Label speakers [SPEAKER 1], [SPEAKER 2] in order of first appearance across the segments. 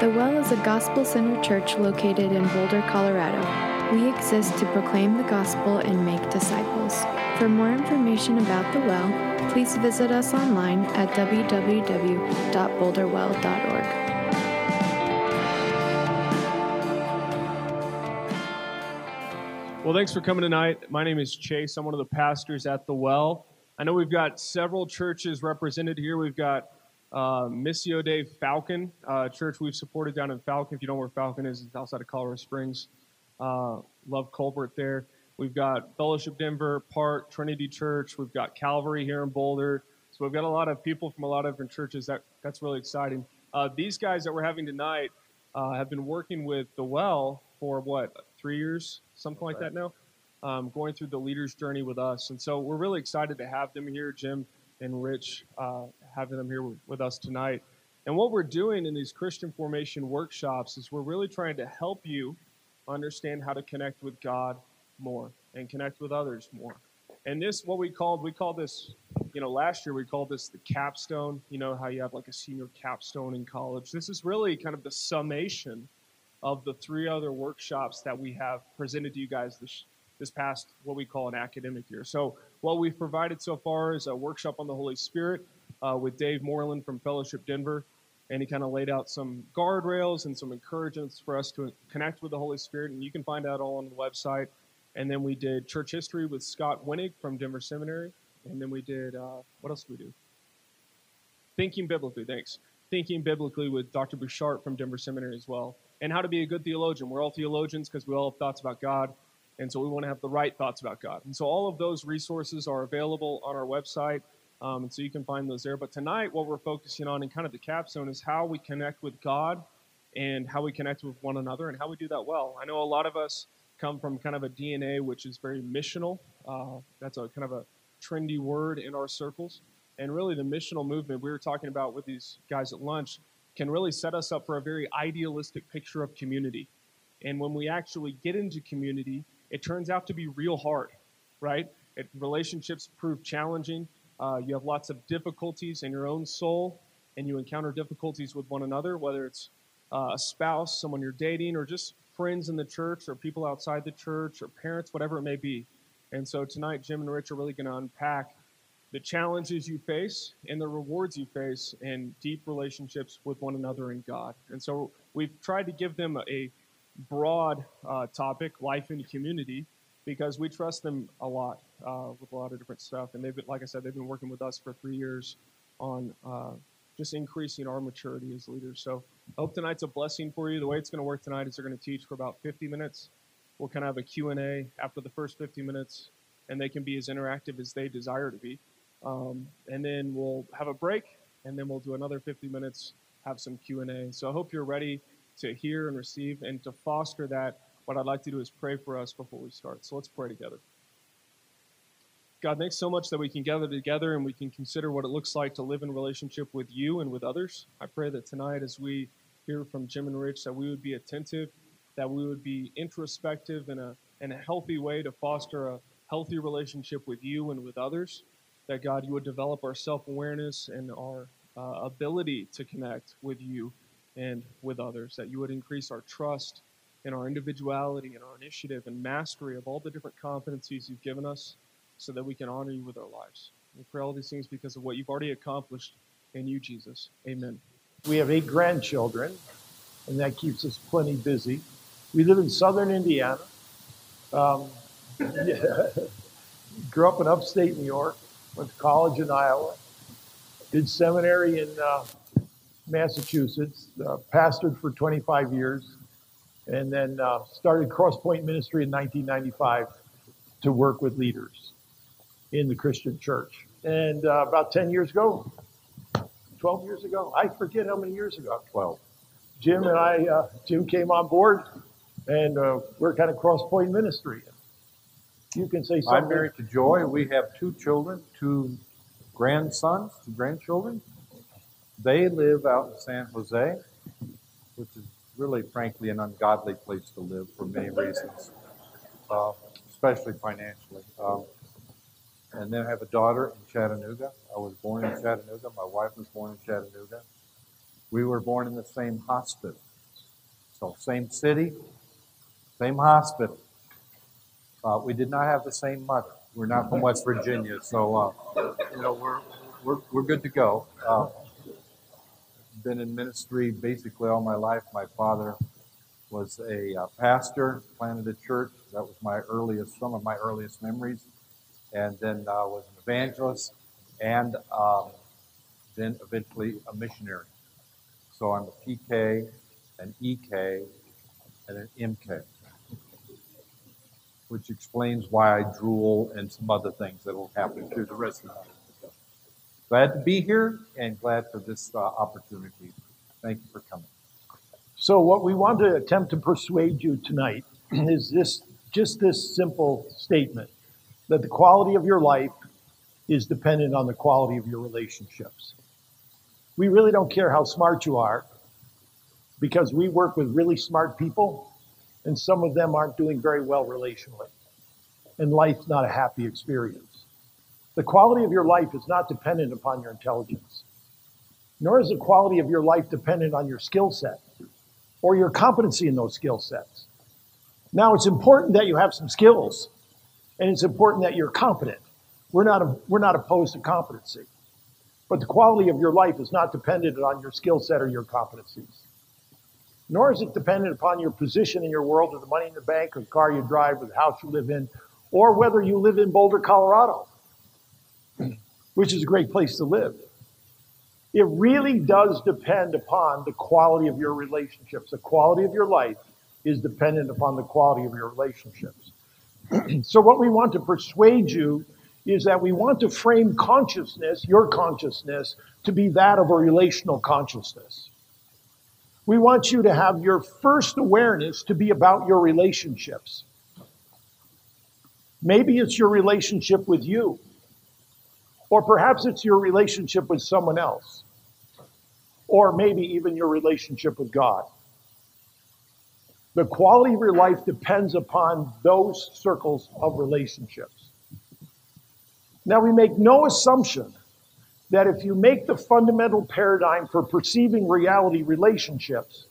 [SPEAKER 1] The Well is a gospel centered church located in Boulder, Colorado. We exist to proclaim the gospel and make disciples. For more information about The Well, please visit us online at www.boulderwell.org.
[SPEAKER 2] Well, thanks for coming tonight. My name is Chase. I'm one of the pastors at The Well. I know we've got several churches represented here. We've got uh, Missio Dei Falcon, uh, church we've supported down in Falcon. If you don't know where Falcon is, it's outside of Colorado Springs. Uh, love Colbert there. We've got Fellowship Denver, Park, Trinity Church. We've got Calvary here in Boulder. So we've got a lot of people from a lot of different churches. That that's really exciting. Uh, these guys that we're having tonight uh, have been working with the Well for what three years, something like that now. Um, going through the leaders journey with us, and so we're really excited to have them here, Jim and Rich, uh, having them here with us tonight. And what we're doing in these Christian formation workshops is we're really trying to help you understand how to connect with God more and connect with others more. And this, what we called, we called this, you know, last year we called this the capstone. You know how you have like a senior capstone in college. This is really kind of the summation of the three other workshops that we have presented to you guys this this past what we call an academic year. So what we've provided so far is a workshop on the Holy Spirit uh, with Dave Moreland from Fellowship Denver, and he kind of laid out some guardrails and some encouragements for us to connect with the Holy Spirit, and you can find out all on the website. And then we did church history with Scott Wenig from Denver Seminary, and then we did uh, what else did we do? Thinking biblically, thanks. Thinking biblically with Dr. Bouchard from Denver Seminary as well, and how to be a good theologian. We're all theologians because we all have thoughts about God and so we want to have the right thoughts about God. And so all of those resources are available on our website. Um, and so you can find those there. But tonight, what we're focusing on in kind of the capstone is how we connect with God and how we connect with one another and how we do that well. I know a lot of us come from kind of a DNA which is very missional. Uh, that's a kind of a trendy word in our circles. And really, the missional movement we were talking about with these guys at lunch can really set us up for a very idealistic picture of community. And when we actually get into community, it turns out to be real hard, right? It, relationships prove challenging. Uh, you have lots of difficulties in your own soul, and you encounter difficulties with one another, whether it's uh, a spouse, someone you're dating, or just friends in the church, or people outside the church, or parents, whatever it may be. And so tonight, Jim and Rich are really going to unpack the challenges you face and the rewards you face in deep relationships with one another and God. And so we've tried to give them a broad uh, topic, life in community, because we trust them a lot uh, with a lot of different stuff. And they've been, like I said, they've been working with us for three years on uh, just increasing our maturity as leaders. So I hope tonight's a blessing for you. The way it's going to work tonight is they're going to teach for about 50 minutes. We'll kind of have a Q&A after the first 50 minutes, and they can be as interactive as they desire to be. Um, and then we'll have a break, and then we'll do another 50 minutes, have some Q&A. So I hope you're ready to hear and receive and to foster that, what I'd like to do is pray for us before we start. So let's pray together. God, thanks so much that we can gather together and we can consider what it looks like to live in relationship with you and with others. I pray that tonight, as we hear from Jim and Rich, that we would be attentive, that we would be introspective in a, in a healthy way to foster a healthy relationship with you and with others. That God, you would develop our self awareness and our uh, ability to connect with you and with others, that you would increase our trust and our individuality and our initiative and mastery of all the different competencies you've given us so that we can honor you with our lives. We pray all these things because of what you've already accomplished in you, Jesus. Amen.
[SPEAKER 3] We have eight grandchildren, and that keeps us plenty busy. We live in southern Indiana. Um, yeah. Grew up in upstate New York, went to college in Iowa, did seminary in uh, Massachusetts, uh, pastored for 25 years, and then uh, started Crosspoint Ministry in 1995 to work with leaders in the Christian church. And uh, about 10 years ago, 12 years ago, I forget how many years ago, 12. Jim and I, uh, Jim came on board, and uh, we're kind of Crosspoint Ministry. You can say something.
[SPEAKER 4] I'm married to Joy. We have two children, two grandsons, two grandchildren. They live out in San Jose, which is really, frankly, an ungodly place to live for many reasons, uh, especially financially. Um, and then I have a daughter in Chattanooga. I was born in Chattanooga. My wife was born in Chattanooga. We were born in the same hospital So, same city, same hospital. Uh, we did not have the same mother. We're not from West Virginia, so uh, you know we're, we're we're good to go. Uh, been in ministry basically all my life. My father was a uh, pastor, planted a church. That was my earliest, some of my earliest memories, and then uh, was an evangelist, and um, then eventually a missionary. So I'm a PK, an EK, and an MK, which explains why I drool and some other things that will happen through the rest of the. Glad to be here and glad for this uh, opportunity. Thank you for coming.
[SPEAKER 3] So, what we want to attempt to persuade you tonight is this just this simple statement that the quality of your life is dependent on the quality of your relationships. We really don't care how smart you are because we work with really smart people and some of them aren't doing very well relationally. And life's not a happy experience. The quality of your life is not dependent upon your intelligence, nor is the quality of your life dependent on your skill set or your competency in those skill sets. Now, it's important that you have some skills, and it's important that you're competent. We're not, a, we're not opposed to competency. But the quality of your life is not dependent on your skill set or your competencies. Nor is it dependent upon your position in your world or the money in the bank or the car you drive or the house you live in or whether you live in Boulder, Colorado, which is a great place to live. It really does depend upon the quality of your relationships. The quality of your life is dependent upon the quality of your relationships. so, what we want to persuade you is that we want to frame consciousness, your consciousness, to be that of a relational consciousness. We want you to have your first awareness to be about your relationships. Maybe it's your relationship with you. Or perhaps it's your relationship with someone else. Or maybe even your relationship with God. The quality of your life depends upon those circles of relationships. Now, we make no assumption that if you make the fundamental paradigm for perceiving reality relationships,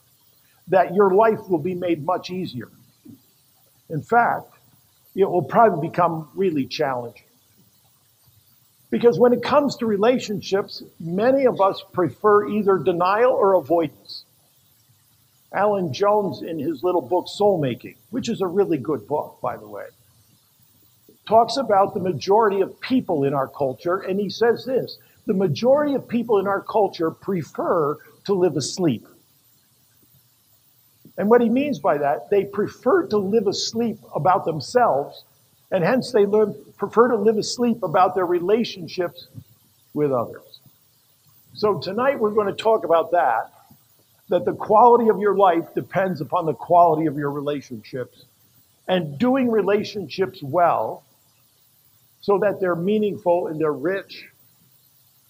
[SPEAKER 3] that your life will be made much easier. In fact, it will probably become really challenging. Because when it comes to relationships, many of us prefer either denial or avoidance. Alan Jones, in his little book Soul Making, which is a really good book, by the way, talks about the majority of people in our culture, and he says this the majority of people in our culture prefer to live asleep. And what he means by that, they prefer to live asleep about themselves and hence they live, prefer to live asleep about their relationships with others. So tonight we're going to talk about that, that the quality of your life depends upon the quality of your relationships. And doing relationships well so that they're meaningful and they're rich,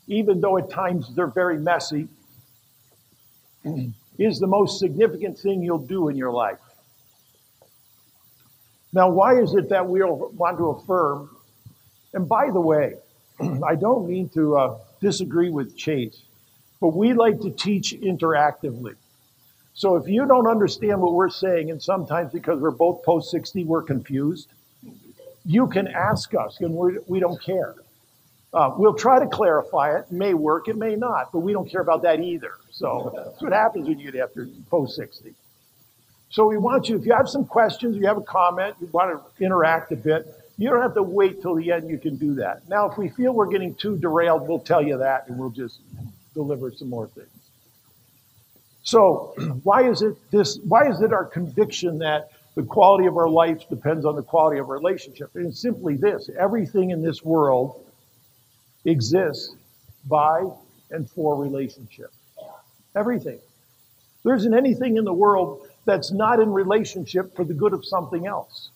[SPEAKER 3] even though at times they're very messy, is the most significant thing you'll do in your life. Now, why is it that we want to affirm? And by the way, I don't mean to uh, disagree with Chase, but we like to teach interactively. So if you don't understand what we're saying, and sometimes because we're both post 60, we're confused, you can ask us, and we're, we do not care. Uh, we'll try to clarify it. it. May work, it may not, but we don't care about that either. So that's what happens when you get after post 60. So we want you, if you have some questions, you have a comment, you want to interact a bit, you don't have to wait till the end, you can do that. Now, if we feel we're getting too derailed, we'll tell you that and we'll just deliver some more things. So, why is it this why is it our conviction that the quality of our life depends on the quality of our relationship? And it's simply this everything in this world exists by and for relationship. Everything. There isn't anything in the world that's not in relationship for the good of something else.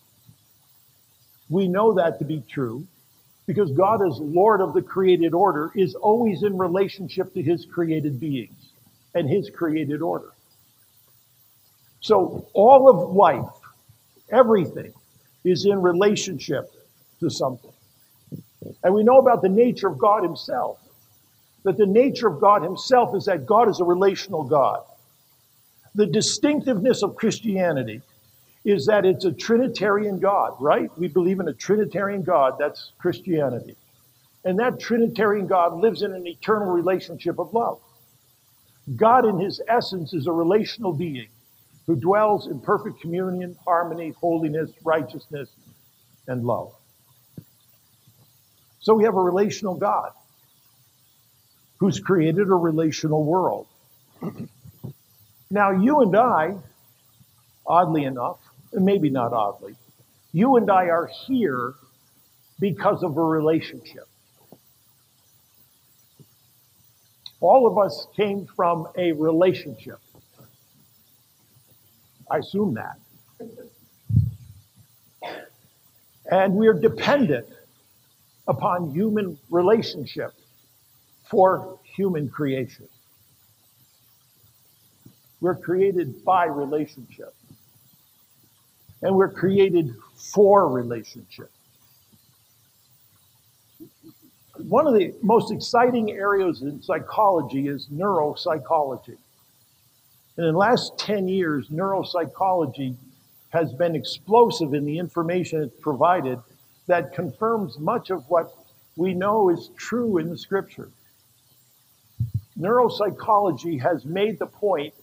[SPEAKER 3] We know that to be true because God, as Lord of the created order, is always in relationship to his created beings and his created order. So all of life, everything, is in relationship to something. And we know about the nature of God himself. That the nature of God himself is that God is a relational God. the distinctiveness of Christianity is that it's a Trinitarian God, right? We believe in a Trinitarian God. That's Christianity. And that Trinitarian God lives in an eternal relationship of love. God, in his essence, is a relational being who dwells in perfect communion, harmony, holiness, righteousness, and love. So we have a relational God who's created a relational world. now, you and I, oddly enough, maybe not oddly, you and I are here because of a relationship. All of us came from a relationship. I assume that. And we're dependent upon human relationship for human creation. We're created by relationship. And we're created for relationship. One of the most exciting areas in psychology is neuropsychology. And in the last 10 years, neuropsychology has been explosive in the information it's provided that confirms much of what we know is true in the scripture. Neuropsychology has made the point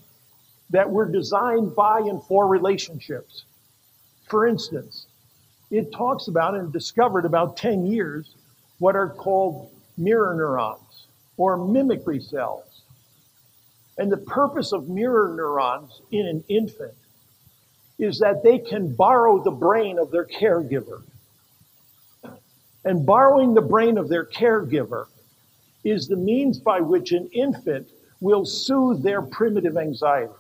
[SPEAKER 3] that we're designed by and for relationships. For instance, it talks about and discovered about 10 years what are called mirror neurons or mimicry cells. And the purpose of mirror neurons in an infant is that they can borrow the brain of their caregiver. And borrowing the brain of their caregiver is the means by which an infant will soothe their primitive anxiety.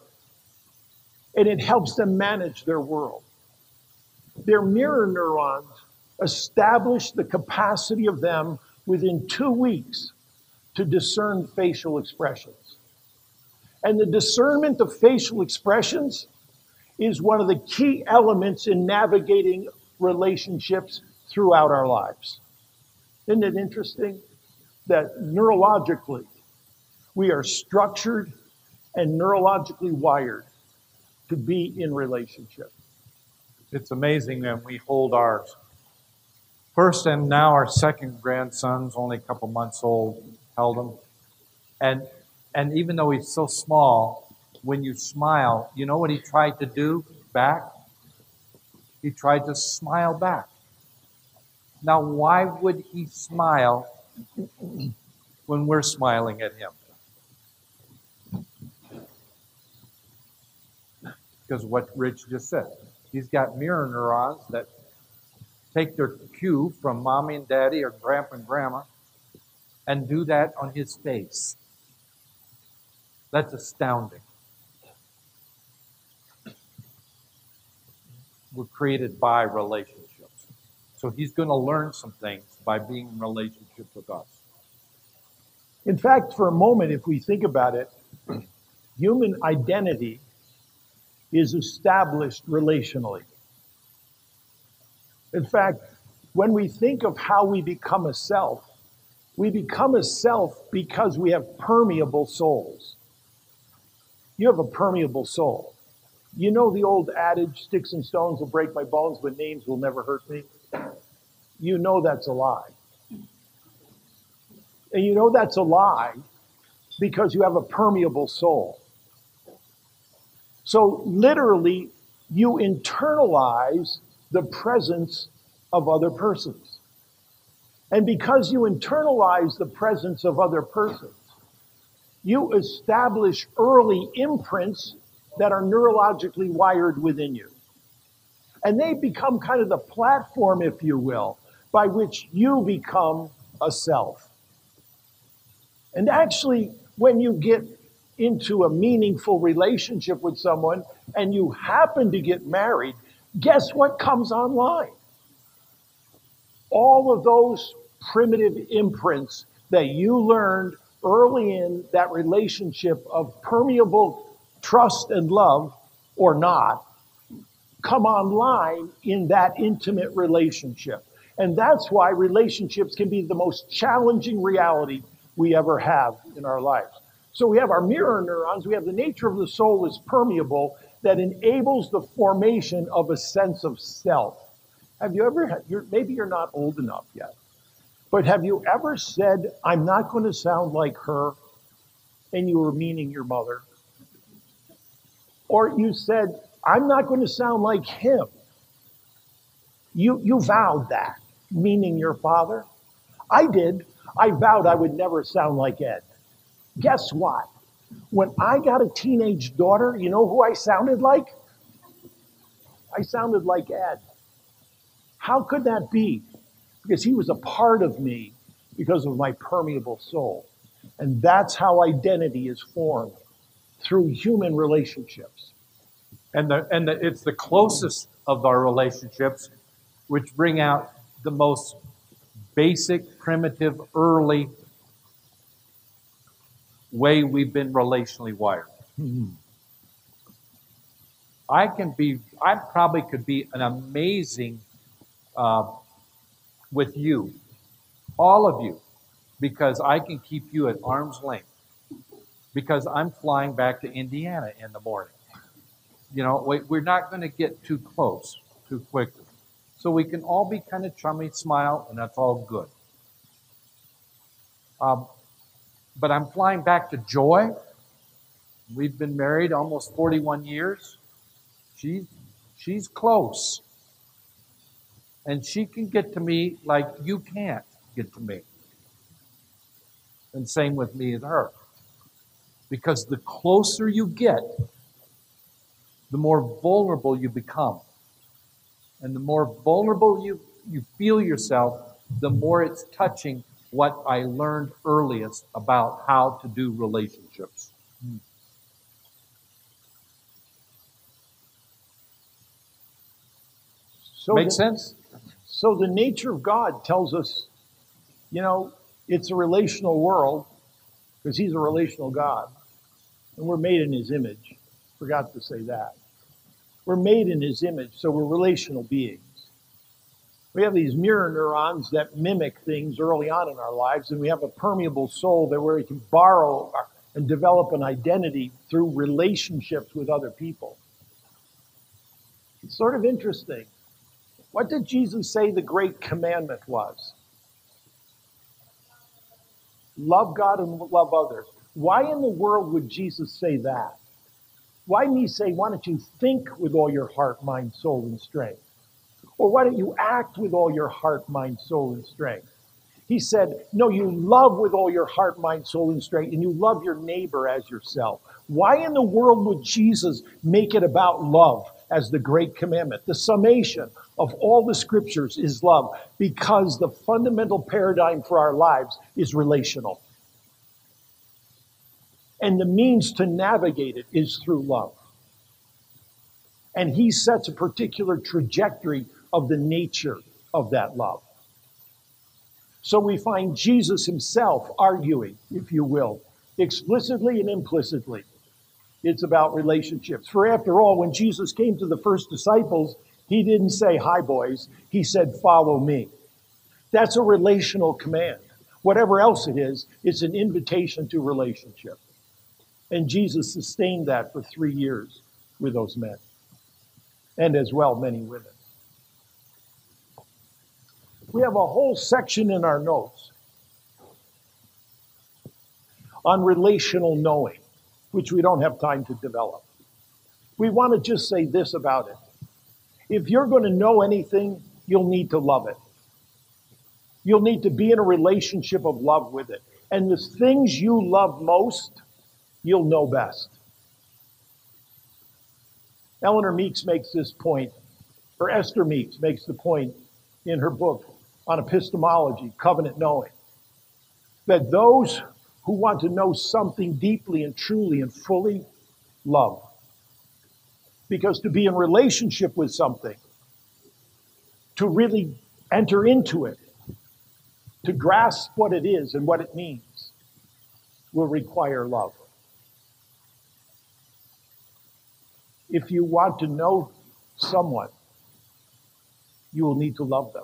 [SPEAKER 3] And it helps them manage their world. Their mirror neurons establish the capacity of them within two weeks to discern facial expressions. And the discernment of facial expressions is one of the key elements in navigating relationships throughout our lives. Isn't it interesting that neurologically we are structured and neurologically wired to be in relationship?
[SPEAKER 4] It's amazing when we hold ours. first and now our second grandsons, only a couple months old, held him. And and even though he's so small, when you smile, you know what he tried to do back? He tried to smile back. Now, why would he smile when we're smiling at him? Because what Rich just said. He's got mirror neurons that take their cue from mommy and daddy or grandpa and grandma and do that on his face. That's astounding. We're created by relationships. So he's going to learn some things by being in relationship with us.
[SPEAKER 3] In fact, for a moment, if we think about it, human identity is established relationally. In fact, when we think of how we become a self, we become a self because we have permeable souls. You have a permeable soul. You know the old adage, sticks and stones will break my bones, but names will never hurt me? You know that's a lie. And you know that's a lie because you have a permeable soul. So, literally, you internalize the presence of other persons. And because you internalize the presence of other persons, you establish early imprints that are neurologically wired within you. And they become kind of the platform, if you will, by which you become a self. And actually, when you get into a meaningful relationship with someone and you happen to get married, guess what comes online? All of those primitive imprints that you learned early in that relationship of permeable trust and love or not come online in that intimate relationship. And that's why relationships can be the most challenging reality we ever have in our lives. So we have our mirror neurons, we have the nature of the soul is permeable that enables the formation of a sense of self. Have you ever had, you're, maybe you're not old enough yet, but have you ever said, I'm not going to sound like her, and you were meaning your mother? Or you said, I'm not going to sound like him. You, you vowed that, meaning your father. I did. I vowed I would never sound like Ed. Guess what? When I got a teenage daughter, you know who I sounded like? I sounded like Ed. How could that be? Because he was a part of me because of my permeable soul. And that's how identity is formed through human relationships.
[SPEAKER 4] And, the, and the, it's the closest of our relationships which bring out the most basic, primitive, early way we've been relationally wired.
[SPEAKER 3] Mm-hmm.
[SPEAKER 4] I can be, I probably could be an amazing uh, with you, all of you, because I can keep you at arm's length. Because I'm flying back to Indiana in the morning. You know, we, we're not going to get too close too quickly. So we can all be kind of chummy, smile, and that's all good. Um, but I'm flying back to Joy. We've been married almost 41 years. She's, she's close. And she can get to me like you can't get to me. And same with me and her. Because the closer you get, the more vulnerable you become. And the more vulnerable you, you feel yourself, the more it's touching what I learned earliest about how to do relationships.
[SPEAKER 3] So
[SPEAKER 4] Make sense?
[SPEAKER 3] So the nature of God tells us, you know, it's a relational world because He's a relational God. And we're made in His image. Forgot to say that. We're made in His image, so we're relational beings. We have these mirror neurons that mimic things early on in our lives, and we have a permeable soul that where we can borrow and develop an identity through relationships with other people. It's sort of interesting. What did Jesus say the great commandment was? Love God and love others. Why in the world would Jesus say that? Why didn't he say, why don't you think with all your heart, mind, soul, and strength? Or why don't you act with all your heart, mind, soul, and strength? He said, No, you love with all your heart, mind, soul, and strength, and you love your neighbor as yourself. Why in the world would Jesus make it about love as the great commandment? The summation of all the scriptures is love because the fundamental paradigm for our lives is relational. And the means to navigate it is through love. And he sets a particular trajectory of the nature of that love. So we find Jesus himself arguing, if you will, explicitly and implicitly. It's about relationships. For after all, when Jesus came to the first disciples, he didn't say, Hi, boys. He said, Follow me. That's a relational command. Whatever else it is, it's an invitation to relationship. And Jesus sustained that for three years with those men, and as well, many women. We have a whole section in our notes on relational knowing, which we don't have time to develop. We want to just say this about it. If you're going to know anything, you'll need to love it. You'll need to be in a relationship of love with it. And the things you love most, you'll know best. Eleanor Meeks makes this point, or Esther Meeks makes the point in her book, on epistemology, covenant knowing, that those who want to know something deeply and truly and fully love. Because to be in relationship with something, to really enter into it, to grasp what it is and what it means, will require love. If you want to know someone, you will need to love them.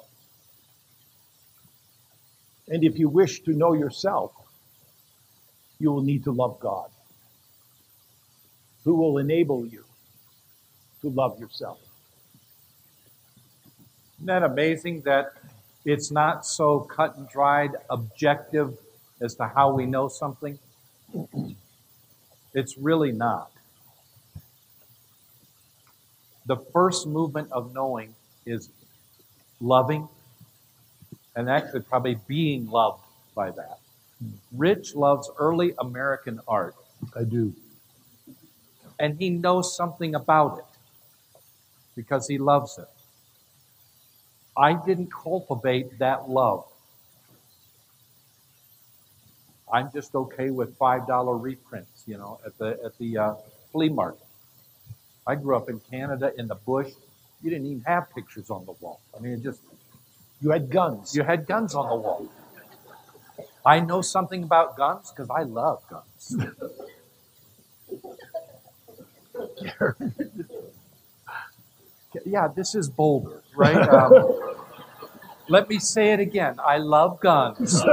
[SPEAKER 3] And if you wish to know yourself, you will need to love God, who will enable you to love yourself.
[SPEAKER 4] Isn't that amazing that it's not so cut and dried, objective as to how we know something? It's really not. The first movement of knowing is loving and actually probably being loved by that. Rich loves early American art
[SPEAKER 3] I do.
[SPEAKER 4] and he knows something about it because he loves it. I didn't cultivate that love. I'm just okay with five dollar reprints, you know, at the at the uh, flea market. I grew up in Canada in the bush. You didn't even have pictures on the wall. I mean, it just
[SPEAKER 3] You had guns.
[SPEAKER 4] you had guns on the wall. I know something about guns because I love guns. yeah, this is Boulder, right? Um, let me say it again. I love guns.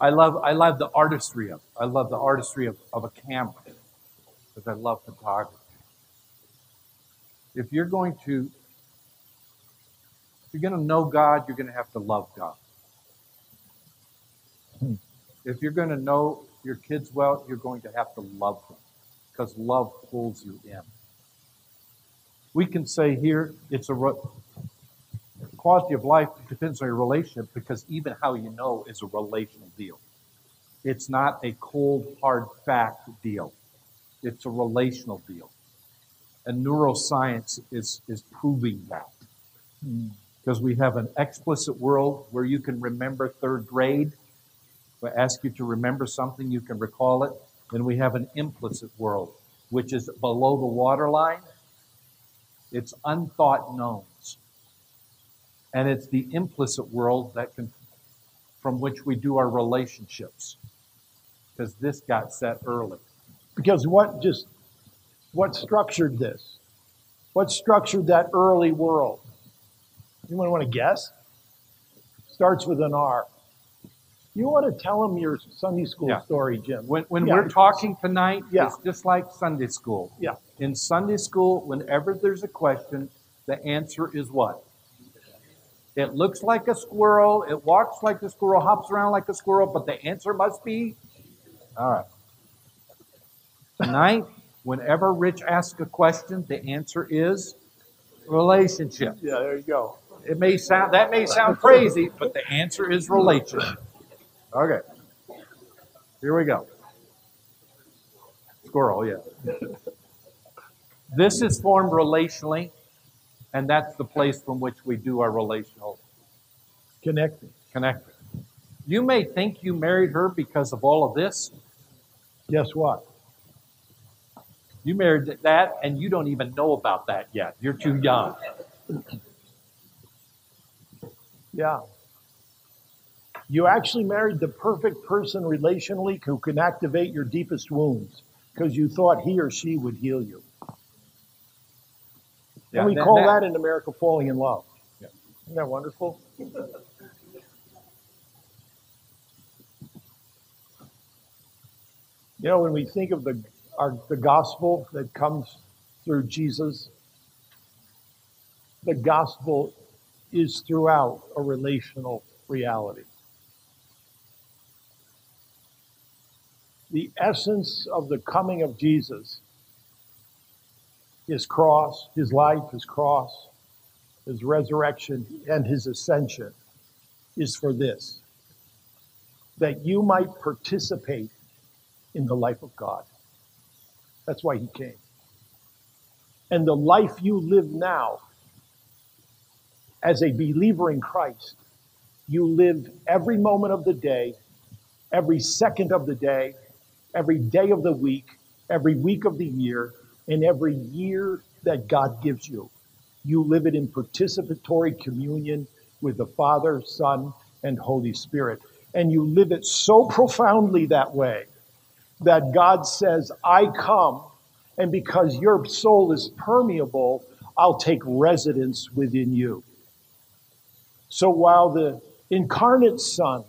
[SPEAKER 4] I love I love the artistry of I love the artistry of, of a camera because I love photography. If you're going to if you're going to know God, you're going to have to love God. Hmm. If you're going to know your kids well, you're going to have to love them because love pulls you in. We can say here it's a re- quality of life depends on your relationship because even how you know is a relational deal. It's not a cold, hard fact deal. It's a relational deal. And neuroscience is, is proving that. Because we have an explicit world where you can remember third grade. I ask you to remember something, you can recall it. Then we have an implicit world, which is below the waterline. It's unthought knowns. And it's the implicit world that can, from which we do our relationships. Because this got set early.
[SPEAKER 3] Because what just what structured this? What structured that early world? Anyone want to guess? Starts with an R. You want to tell them your Sunday school
[SPEAKER 4] Yeah.
[SPEAKER 3] story, Jim?
[SPEAKER 4] When, when
[SPEAKER 3] Yeah.
[SPEAKER 4] we're talking tonight,
[SPEAKER 3] Yeah.
[SPEAKER 4] it's just like Sunday school.
[SPEAKER 3] Yeah.
[SPEAKER 4] In Sunday school, whenever there's a question, the answer is what? It looks like a squirrel, it walks like a squirrel, hops around like a squirrel, but the answer must be. All right. Tonight, whenever Rich asks a question, the answer is relationship.
[SPEAKER 3] Yeah, there you go.
[SPEAKER 4] It may sound that may sound crazy, but the answer is relationship. Okay. Here we go. Squirrel, yeah. This is formed relationally, and that's the place from which we do our relational
[SPEAKER 3] Connecting.
[SPEAKER 4] connecting. You may think you married her because of all of this.
[SPEAKER 3] Guess what?
[SPEAKER 4] You married that, and you don't even know about that yet. You're too young.
[SPEAKER 3] Yeah. You actually married the perfect person relationally who can activate your deepest wounds because you thought he or she would heal you.
[SPEAKER 4] Yeah,
[SPEAKER 3] and we
[SPEAKER 4] that-
[SPEAKER 3] call
[SPEAKER 4] that-
[SPEAKER 3] that in America falling in love.
[SPEAKER 4] Yeah.
[SPEAKER 3] Isn't that wonderful? You know, when we think of the the gospel that comes through Jesus, the gospel is throughout a relational reality. The essence of the coming of Jesus, his cross, his life, his cross, his resurrection, and his ascension, is for this that you might participate in the life of God. That's why he came. And the life you live now as a believer in Christ, you live every moment of the day, every second of the day, every day of the week, every week of the year, and every year that God gives you. You live it in participatory communion with the Father, Son, and Holy Spirit. And you live it so profoundly that way that God says, I come, and because your soul is permeable, I'll take residence within you. So while the incarnate Son,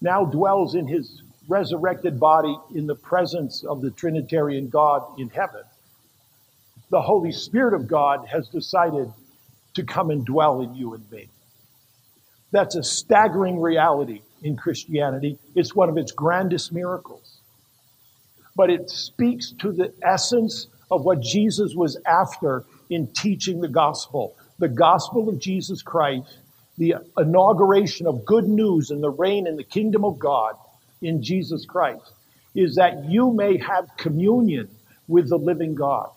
[SPEAKER 3] now dwells in his resurrected body in the presence of the Trinitarian God in heaven, the Holy Spirit of God has decided to come and dwell in you and me. That's a staggering reality in Christianity. It's one of its grandest miracles. But it speaks to the essence of what Jesus was after in teaching the gospel the gospel of Jesus Christ, the inauguration of good news and the reign in the kingdom of God in Jesus Christ, is that you may have communion with the living God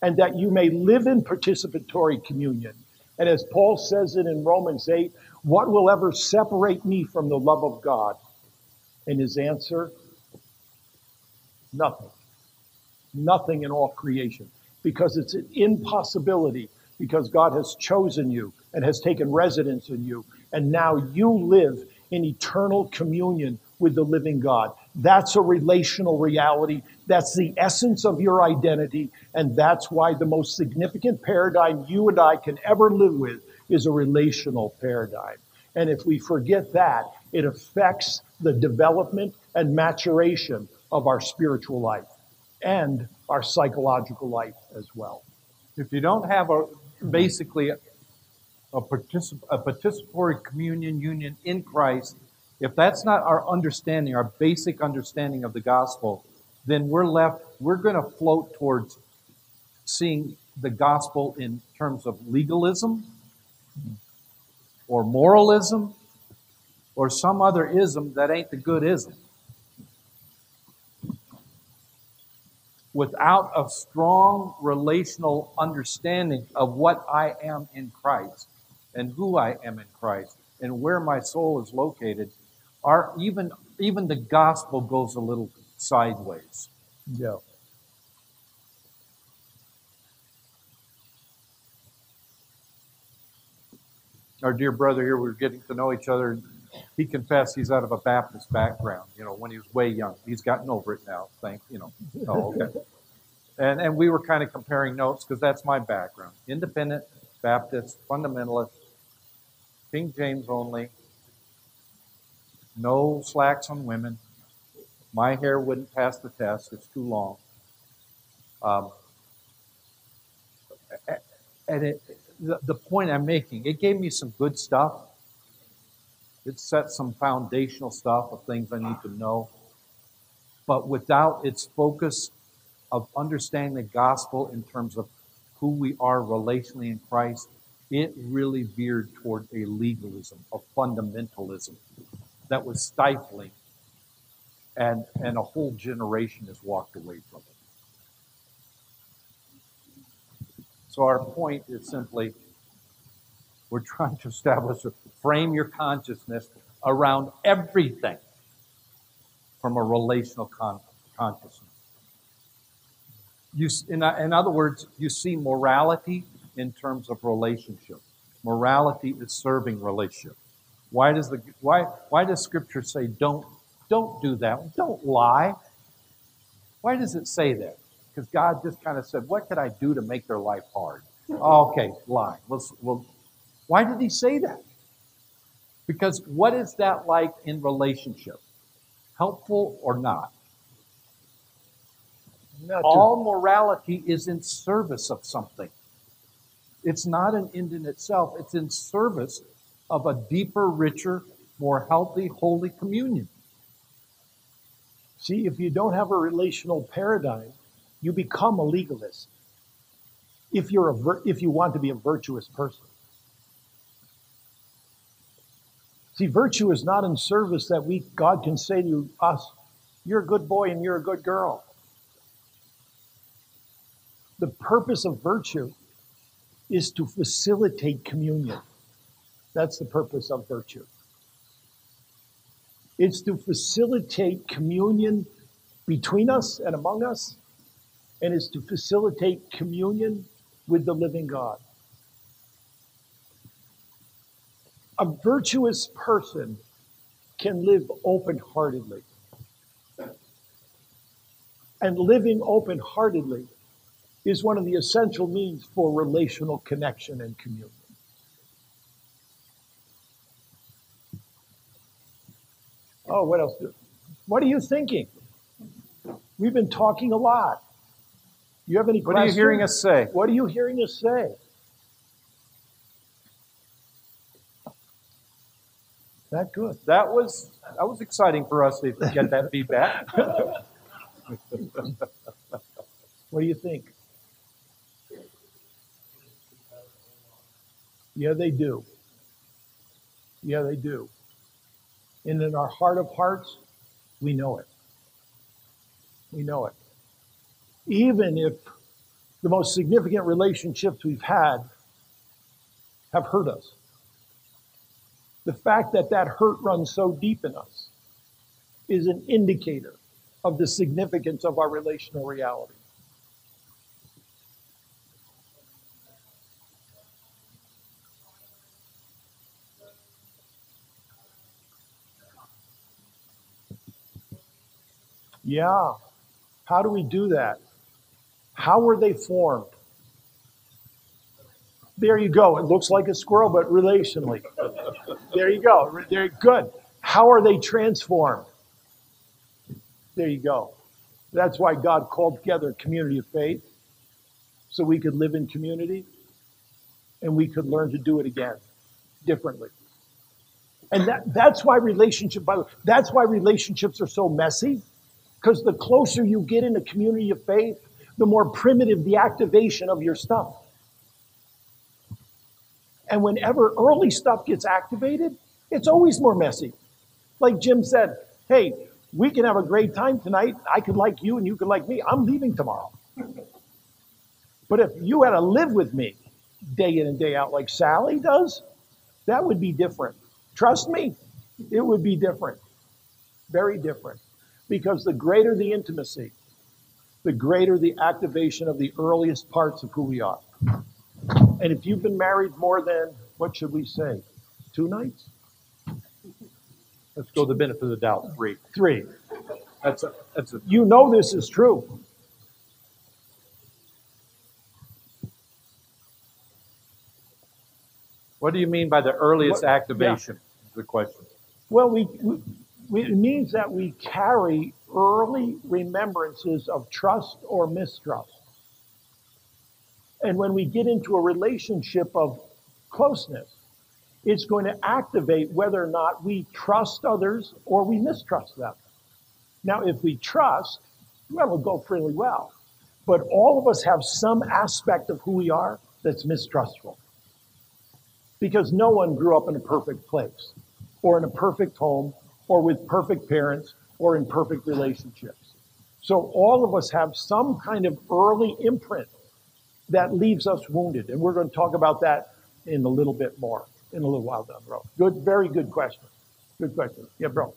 [SPEAKER 3] and that you may live in participatory communion. And as Paul says it in Romans 8, what will ever separate me from the love of God? And his answer, nothing. Nothing in all creation. Because it's an impossibility, because God has chosen you and has taken residence in you. And now you live in eternal communion with the living God. That's a relational reality. That's the essence of your identity. And that's why the most significant paradigm you and I can ever live with is a relational paradigm. And if we forget that, it affects the development and maturation of our spiritual life and our psychological life as well.
[SPEAKER 4] If you don't have a basically a, particip- a participatory communion union in Christ, if that's not our understanding, our basic understanding of the gospel, then we're left, we're going to float towards seeing the gospel in terms of legalism or moralism or some other ism that ain't the good ism. Without a strong relational understanding of what I am in Christ and who I am in Christ and where my soul is located, our even even the gospel goes a little sideways.
[SPEAKER 3] Yeah.
[SPEAKER 4] Our dear brother here, we were getting to know each other. He confessed he's out of a Baptist background. You know, when he was way young, he's gotten over it now. Thank you know. Oh, okay. and and we were kind of comparing notes because that's my background: independent Baptist, fundamentalist, King James only, no slacks on women. My hair wouldn't pass the test, it's too long. Um, and it, the, the point I'm making, it gave me some good stuff. It set some foundational stuff of things I need to know. But without its focus of understanding the gospel in terms of who we are relationally in Christ, it really veered toward a legalism, a fundamentalism that was stifling, and, and a whole generation has walked away from it. So, our point is simply we're trying to establish a frame your consciousness around everything from a relational con- consciousness. You, in, in other words, you see morality in terms of relationship. Morality is serving relationship. Why does the why why does Scripture say don't don't do that? Don't lie. Why does it say that? Because God just kind of said, "What could I do to make their life hard?" Okay, lie. Let's, well, why did He say that? Because what is that like in relationship? Helpful or not? not All morality is in service of something. It's not an end in itself. It's in service of a deeper, richer, more healthy, holy communion.
[SPEAKER 3] See, if you don't have a relational paradigm, you become a legalist. If you're a if you want to be a virtuous person. See, virtue is not in service that we God can say to us, "You're a good boy and you're a good girl." The purpose of virtue is to facilitate communion. That's the purpose of virtue. It's to facilitate communion between us and among us, and is to facilitate communion with the living God. A virtuous person can live open heartedly. And living open heartedly is one of the essential means for relational connection and communion. Oh, what else? What are you thinking? We've been talking a lot. You have any
[SPEAKER 4] What are you hearing us say?
[SPEAKER 3] What are you hearing us say? That good.
[SPEAKER 4] That was that was exciting for us to get that feedback.
[SPEAKER 3] What do you think? Yeah, they do. Yeah, they do. And in our heart of hearts, we know it. We know it. Even if the most significant relationships we've had have hurt us, the fact that that hurt runs so deep in us is an indicator of the significance of our relational reality. Yeah. How do we do that? How were they formed? There you go. It looks like a squirrel, but relationally. There you go. They're good. How are they transformed? There you go. That's why God called together a community of faith so we could live in community and we could learn to do it again differently. And that, that's why relationship, by the way, that's why relationships are so messy. Because the closer you get in a community of faith, the more primitive the activation of your stuff. And whenever early stuff gets activated, it's always more messy. Like Jim said, hey, we can have a great time tonight. I could like you and you could like me. I'm leaving tomorrow. But if you had to live with me day in and day out like Sally does, that would be different. Trust me, it would be different. Very different. Because the greater the intimacy, the greater the activation of the earliest parts of who we are. And if you've been married more than, what should we say, two nights?
[SPEAKER 4] Let's go the benefit of the doubt. Three.
[SPEAKER 3] Three.
[SPEAKER 4] That's a, that's a,
[SPEAKER 3] You know this is true.
[SPEAKER 4] what do you mean by the earliest
[SPEAKER 3] What-
[SPEAKER 4] activation? Is the question.
[SPEAKER 3] Well, we, we, we, it means that we carry early remembrances of trust or mistrust. And when we get into a relationship of closeness, it's going to activate whether or not we trust others or we mistrust them. Now, if we trust, well, it'll go fairly well. But all of us have some aspect of who we are that's mistrustful. Because no one grew up in a perfect place, or in a perfect home, or with perfect parents, or in perfect relationships. So all of us have some kind of early imprint that leaves us wounded. And we're going to talk about that in a little bit more, in a little while down the road. Good, very good question. Good question. Yeah, bro.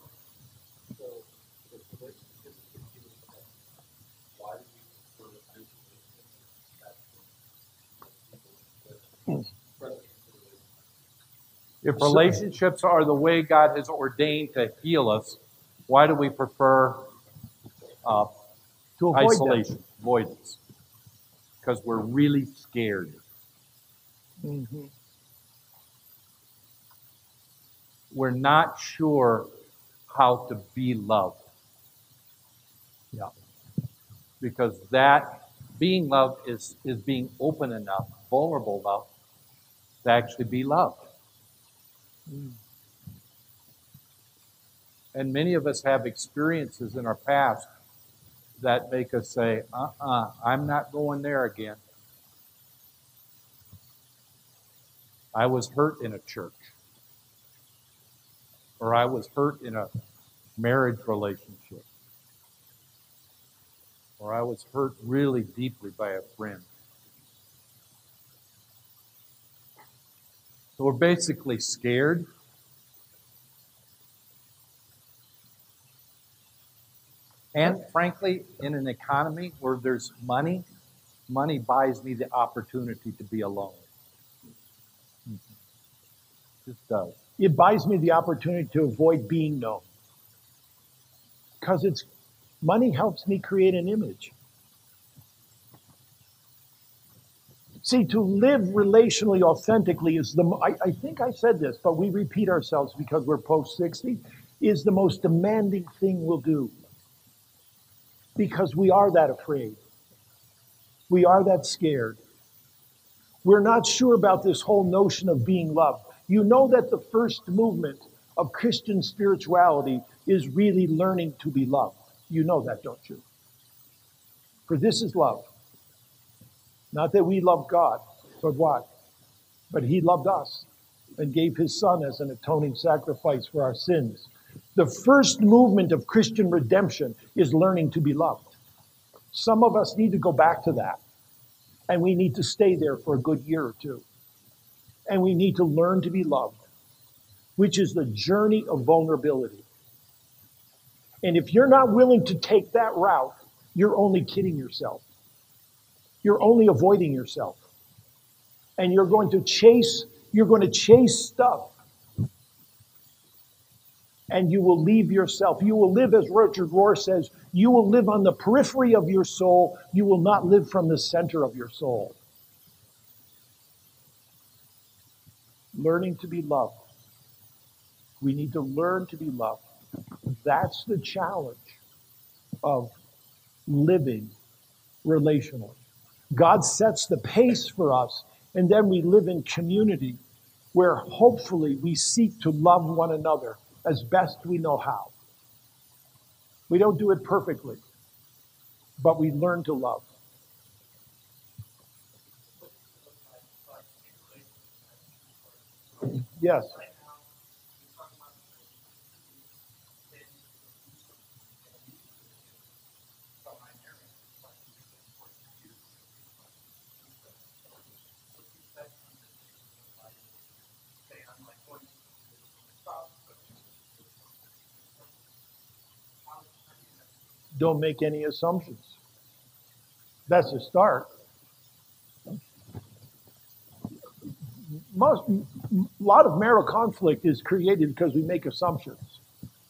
[SPEAKER 4] If relationships are the way God has ordained to heal us, why do we prefer uh,
[SPEAKER 3] To avoid
[SPEAKER 4] isolation, avoidance? Because we're really scared.
[SPEAKER 3] Mhm.
[SPEAKER 4] We're not sure how to be loved.
[SPEAKER 3] Yeah.
[SPEAKER 4] Because that being loved is, is being open enough, vulnerable enough to actually be loved. And many of us have experiences in our past that make us say, uh uh-uh, uh, i am not going there again. I was hurt in a church, or I was hurt in a marriage relationship, or I was hurt really deeply by a friend. So we're basically scared. And frankly, in an economy where there's money, money buys me the opportunity to be alone. Just does.
[SPEAKER 3] It buys me the opportunity to avoid being known. Because it's money helps me create an image. See, to live relationally authentically is the, I, I think I said this, but we repeat ourselves because we're post 60. is the most demanding thing we'll do because we are that afraid. We are that scared. We're not sure about this whole notion of being loved. You know that the first movement of Christian spirituality is really learning to be loved. You know that, don't you? For this is love. Not that we love God, but what? But He loved us and gave His Son as an atoning sacrifice for our sins. The first movement of Christian redemption is learning to be loved. Some of us need to go back to that. And we need to stay there for a good year or two. And we need to learn to be loved, which is the journey of vulnerability. And if you're not willing to take that route, you're only kidding yourself. You're only avoiding yourself. And you're going to chase, you're going to chase stuff. And you will leave yourself. You will live, as Richard Rohr says, you will live on the periphery of your soul. You will not live from the center of your soul. Learning to be loved. We need to learn to be loved. That's the challenge of living relationally. God sets the pace for us, and then we live in community where hopefully we seek to love one another as best we know how. We don't do it perfectly, but we learn to love. Yes. Don't make any assumptions. That's a start. Most, a lot of marital conflict is created because we make assumptions.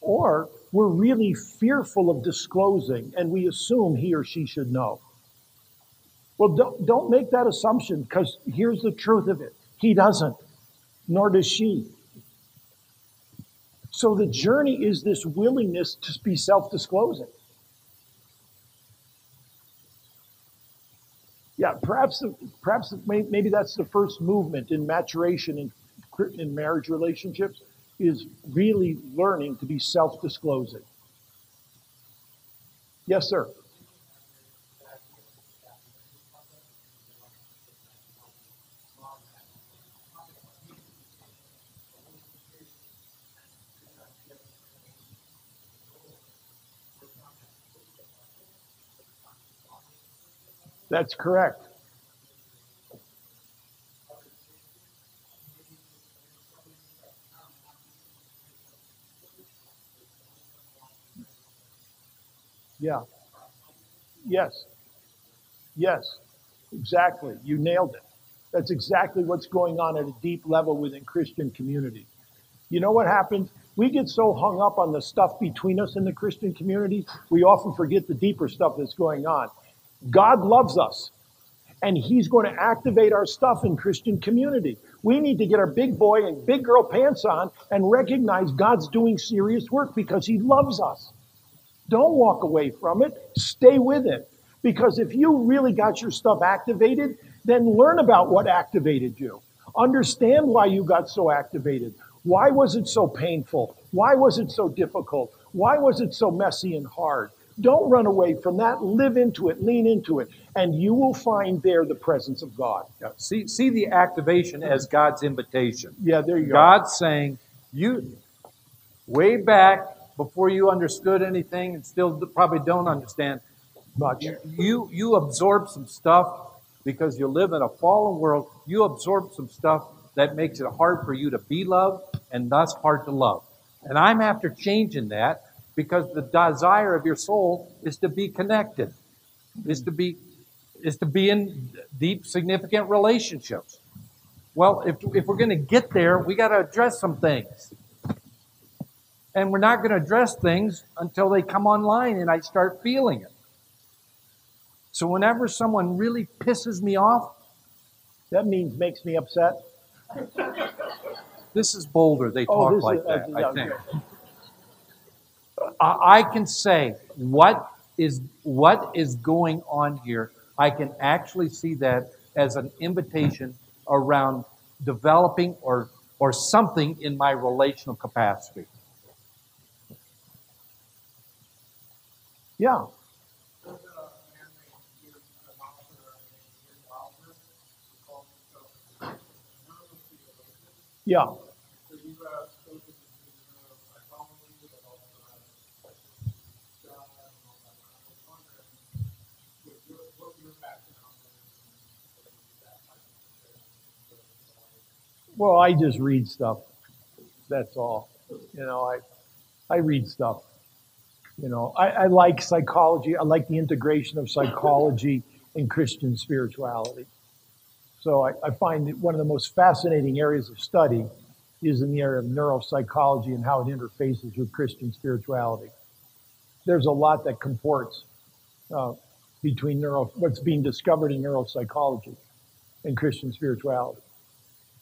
[SPEAKER 3] Or we're really fearful of disclosing and we assume he or she should know. Well, don't, don't make that assumption because here's the truth of it he doesn't, nor does she. So the journey is this willingness to be self disclosing. Yeah, perhaps, perhaps maybe that's the first movement in maturation in, in marriage relationships is really learning to be self disclosing. Yes, sir. That's correct. Yeah. Yes. Yes. Exactly. You nailed it. That's exactly what's going on at a deep level within Christian community. You know what happens? We get so hung up on the stuff between us in the Christian community, we often forget the deeper stuff that's going on. God loves us, and He's going to activate our stuff in Christian community. We need to get our big boy and big girl pants on and recognize God's doing serious work because He loves us. Don't walk away from it, stay with it. Because if you really got your stuff activated, then learn about what activated you. Understand why you got so activated. Why was it so painful? Why was it so difficult? Why was it so messy and hard? Don't run away from that. Live into it, lean into it, and you will find there the presence of God.
[SPEAKER 4] Yeah. See, see the activation as God's invitation.
[SPEAKER 3] Yeah, there you
[SPEAKER 4] go. God's saying, you, way back before you understood anything and still probably don't understand,
[SPEAKER 3] much.
[SPEAKER 4] You, you absorb some stuff because you live in a fallen world. You absorb some stuff that makes it hard for you to be loved and thus hard to love. And I'm after changing that because the desire of your soul is to be connected, is to be is to be in deep, significant relationships. Well, if, if we're going to get there, we got to address some things. And we're not going to address things until they come online and I start feeling it. So whenever someone really pisses me off,
[SPEAKER 3] that means makes me upset.
[SPEAKER 4] This is Boulder. They oh, talk like is, that, uh, I think. I, can say what is what is going on here. I can actually see that as an invitation around developing or or something in my relational capacity.
[SPEAKER 3] Yeah. Yeah. Well, I just read stuff. That's all. You know, I I read stuff. You know, I, I like psychology. I like the integration of psychology and Christian spirituality. So I, I find that one of the most fascinating areas of study is in the area of neuropsychology and how it interfaces with Christian spirituality. There's a lot that comports uh, between neuro, what's being discovered in neuropsychology and Christian spirituality.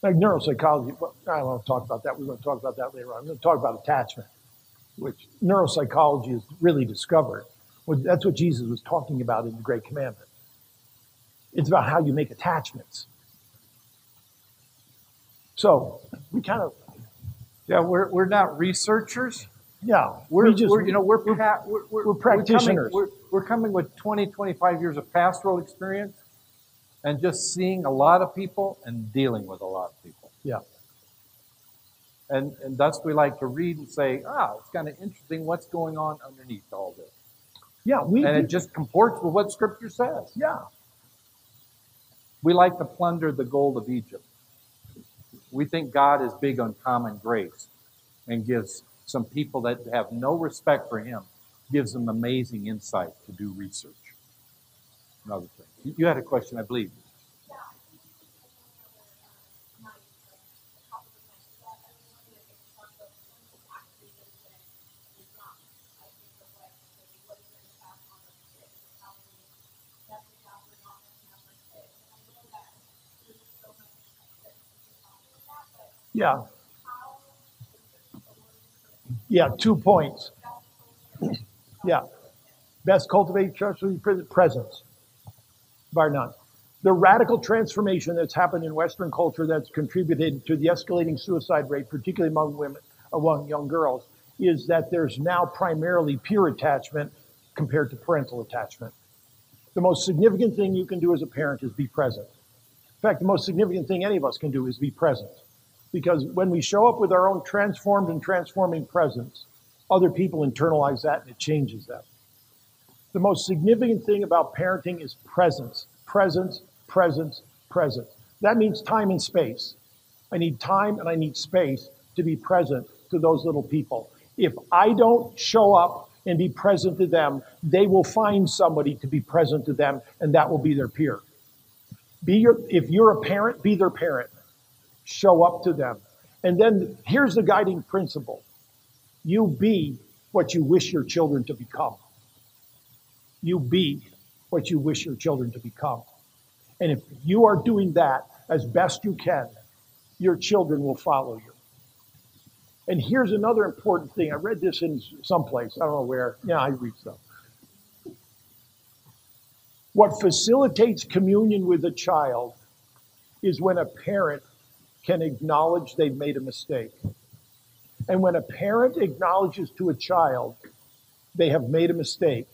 [SPEAKER 3] Like neuropsychology, well, I don't want to talk about that. We're going to talk about that later on. I'm going to talk about attachment, which neuropsychology has really discovered. That's what Jesus was talking about in the Great Commandment. It's about how you make attachments. So we kind of,
[SPEAKER 4] Yeah, we're, we're not researchers.
[SPEAKER 3] yeah,
[SPEAKER 4] We're,
[SPEAKER 3] we just,
[SPEAKER 4] we're you know we're pa- we're, we're,
[SPEAKER 3] we're practitioners.
[SPEAKER 4] We're coming, we're, we're coming with 20, 25 years of pastoral experience, and just seeing a lot of people and dealing with a lot of people.
[SPEAKER 3] yeah,
[SPEAKER 4] And and thus we like to read and say, ah, it's kind of interesting what's going on underneath all this,
[SPEAKER 3] yeah, we,
[SPEAKER 4] and it just comports with what Scripture says.
[SPEAKER 3] yeah,
[SPEAKER 4] We like to plunder the gold of Egypt. We think God is big on common grace and gives some people that have no respect for Him, gives them amazing insight to do research and other things. You- had a question, I believe.
[SPEAKER 3] yeah. Yeah, two points. Yeah. Best cultivated church presence, bar none. The radical transformation that's happened in Western culture that's contributed to the escalating suicide rate, particularly among women, among young girls, is that there's now primarily peer attachment compared to parental attachment. The most significant thing you can do as a parent is be present. In fact, the most significant thing any of us can do is be present. Because when we show up with our own transformed and transforming presence, other people internalize that and it changes them. The most significant thing about parenting is presence, presence, presence, presence. That means time and space. I need time and I need space to be present to those little people. If I don't show up and be present to them, they will find somebody to be present to them, and that will be their peer. Be your, if you're a parent, be their parent. Show up to them. And then here's the guiding principle you be what you wish your children to become. You be what you wish your children to become. And if you are doing that as best you can, your children will follow you. And here's another important thing. I read this in someplace. I don't know where. Yeah, I read stuff. What facilitates communion with a child is when a parent can acknowledge they've made a mistake. And when a parent acknowledges to a child they have made a mistake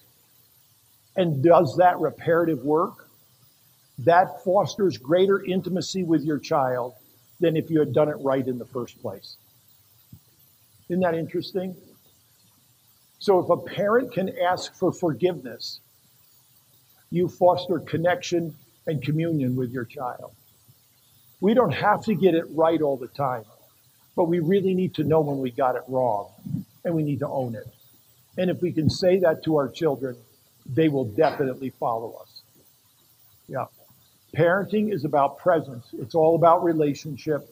[SPEAKER 3] and does that reparative work, that fosters greater intimacy with your child than if you had done it right in the first place. Isn't that interesting? So if a parent can ask for forgiveness, you foster connection and communion with your child. We don't have to get it right all the time, but we really need to know when we got it wrong and we need to own it. And if we can say that to our children, they will definitely follow us. Yeah. Parenting is about presence, it's all about relationship,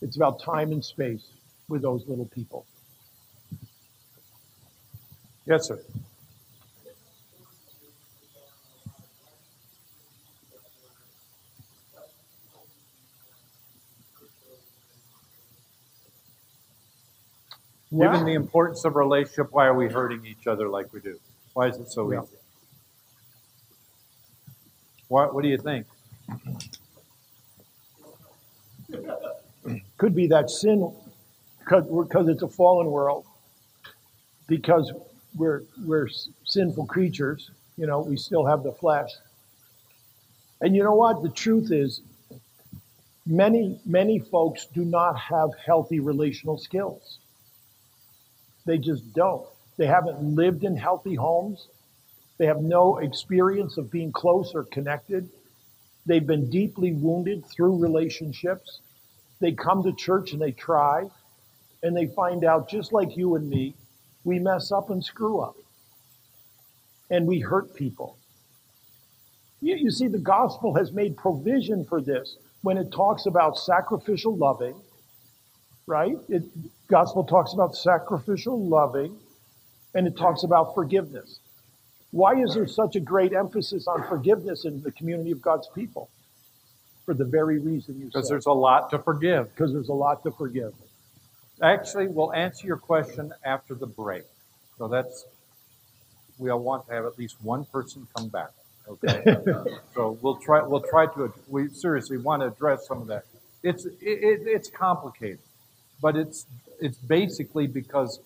[SPEAKER 3] it's about time and space with those little people.
[SPEAKER 4] Yes, sir. Given the importance of relationship, why are we hurting each other like we do? Why is it so
[SPEAKER 3] Yeah.
[SPEAKER 4] easy? What, what do you think?
[SPEAKER 3] Could be that sin, because, because it's a fallen world, because we're, we're sinful creatures, you know, we still have the flesh. And you know what? The truth is, many, many folks do not have healthy relational skills. They just don't. They haven't lived in healthy homes. They have no experience of being close or connected. They've been deeply wounded through relationships. They come to church and they try, and they find out, just like you and me, we mess up and screw up. And we hurt people. You, you see, the gospel has made provision for this when it talks about sacrificial loving, right? It gospel talks about sacrificial loving, and it talks about forgiveness. Why is there such a great emphasis on forgiveness in the community of God's people? For the very reason you said.
[SPEAKER 4] Because there's a lot to forgive.
[SPEAKER 3] Because there's a lot to forgive.
[SPEAKER 4] Actually, we'll answer your question after the break. So that's, we'll want to have at least one person come back. Okay. so we'll try. We'll try to. We seriously want to address some of that. It's it, it, it's complicated, but it's it's basically because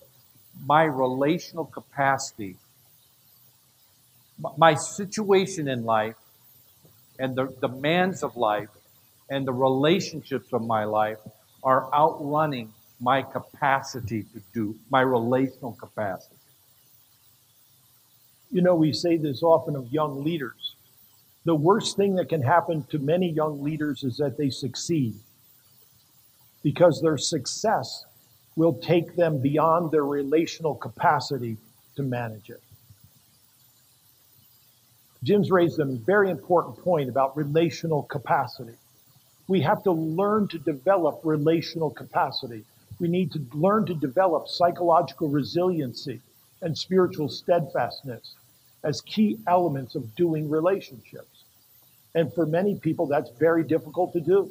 [SPEAKER 4] my relational capacity, my situation in life, and the demands of life, and the relationships of my life are outrunning my capacity to do my relational capacity.
[SPEAKER 3] You know, we say this often of young leaders. The worst thing that can happen to many young leaders is that they succeed because their success will take them beyond their relational capacity to manage it. Jim's raised a very important point about relational capacity. We have to learn to develop relational capacity. We need to learn to develop psychological resiliency and spiritual steadfastness as key elements of doing relationships. And for many people, that's very difficult to do.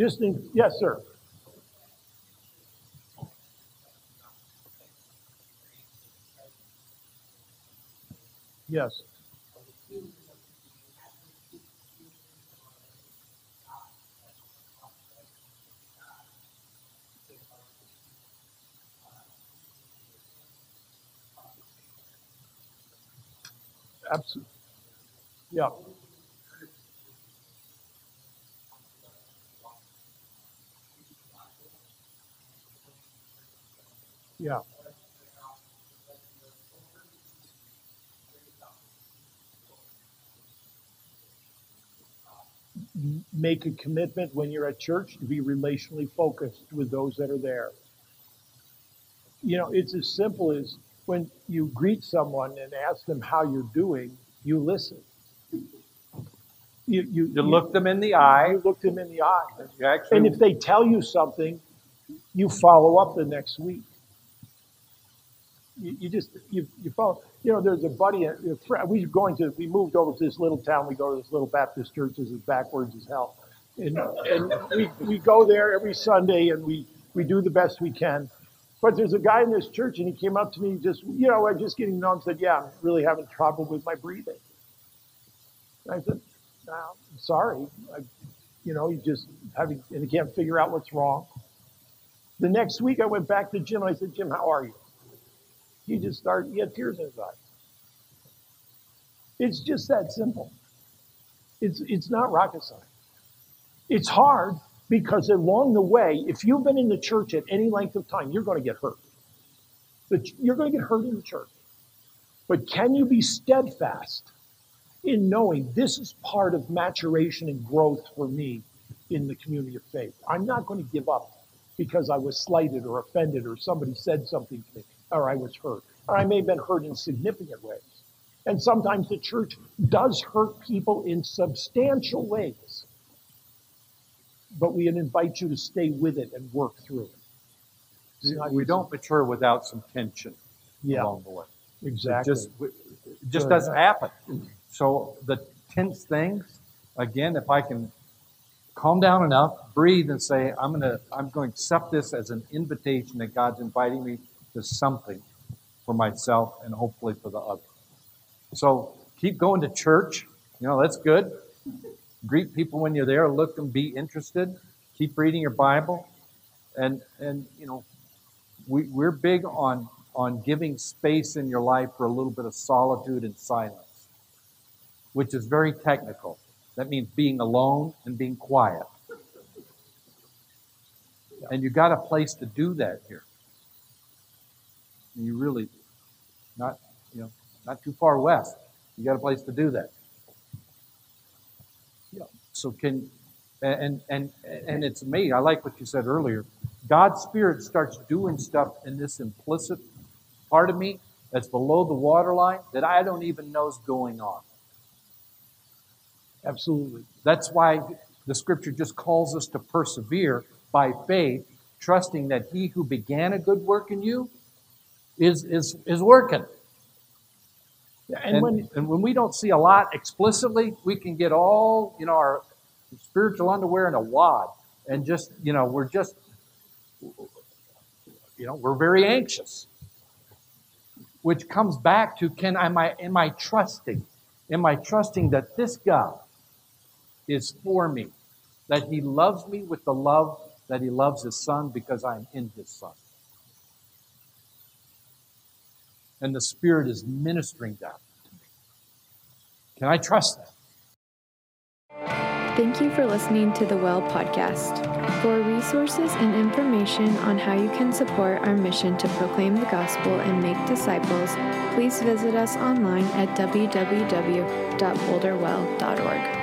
[SPEAKER 3] Just in, yes, sir. Yes. Absolutely. Yeah. Yeah. Make a commitment when you're at church to be relationally focused with those that are there. You know, it's as simple as when you greet someone and ask them how you're doing, you listen. You, you,
[SPEAKER 4] You look them in the eye.
[SPEAKER 3] you look them in the eye.
[SPEAKER 4] Actually,
[SPEAKER 3] And if they tell you something, you follow up the next week. You, you just you, you follow. You know, there's a buddy. A friend, we were going to. We moved over to this little town. We go to this little Baptist church. This is backwards as hell. And, and we, we go there every Sunday and we, we do the best we can. But there's a guy in this church and he came up to me just, you know, I'm just getting and said, yeah, I'm really having trouble with my breathing. And I said, no, I'm sorry. I, you know, you just having, and he can't figure out what's wrong. The next week I went back to Jim and I said, Jim, how are you? He just started, he had tears in his eyes. It's just that simple. It's, it's not rocket science. It's hard because along the way, if you've been in the church at any length of time, you're going to get hurt. You're going to get hurt in the church. But can you be steadfast in knowing this is part of maturation and growth for me in the community of faith? I'm not going to give up because I was slighted or offended or somebody said something to me or I was hurt. Or I may have been hurt in significant ways. And sometimes the church does hurt people in substantial ways. But we invite you to stay with it and work through it. It's
[SPEAKER 4] we don't mature without some tension
[SPEAKER 3] Yeah,
[SPEAKER 4] along the way. It
[SPEAKER 3] exactly.
[SPEAKER 4] just, it just doesn't happen. So the tense things, again, if I can calm down enough, breathe, and say, I'm going to I'm going to accept this as an invitation that God's inviting me to something for myself and hopefully for the other. So keep going to church. You know, that's good. Greet people when you're there. Look and be interested. Keep reading your Bible. And, and you know, we, we're big on, on giving space in your life for a little bit of solitude and silence, which is very technical. That means being alone and being quiet. And you got a place to do that here. And you really, not, you know, not too far west. You got a place to do that. Yeah. So can, and and and it's me. I like what you said earlier. God's Spirit starts doing stuff in this implicit part of me that's below the waterline that I don't even know is going on.
[SPEAKER 3] Absolutely.
[SPEAKER 4] That's why the scripture just calls us to persevere by faith, trusting that he who began a good work in you is, is, is working.
[SPEAKER 3] And,
[SPEAKER 4] And,
[SPEAKER 3] when
[SPEAKER 4] and when we don't see a lot explicitly, we can get all, you know, our spiritual underwear in a wad and just, you know, we're just, you know, we're very anxious. Which comes back to can am I am I trusting? Am I trusting that this God is for me? That he loves me with the love that he loves his son because I'm in his son. And the Spirit is ministering that to me. Can I trust that?
[SPEAKER 1] Thank you for listening to the Well podcast. For resources and information on how you can support our mission to proclaim the gospel and make disciples, please visit us online at www.boulderwell.org.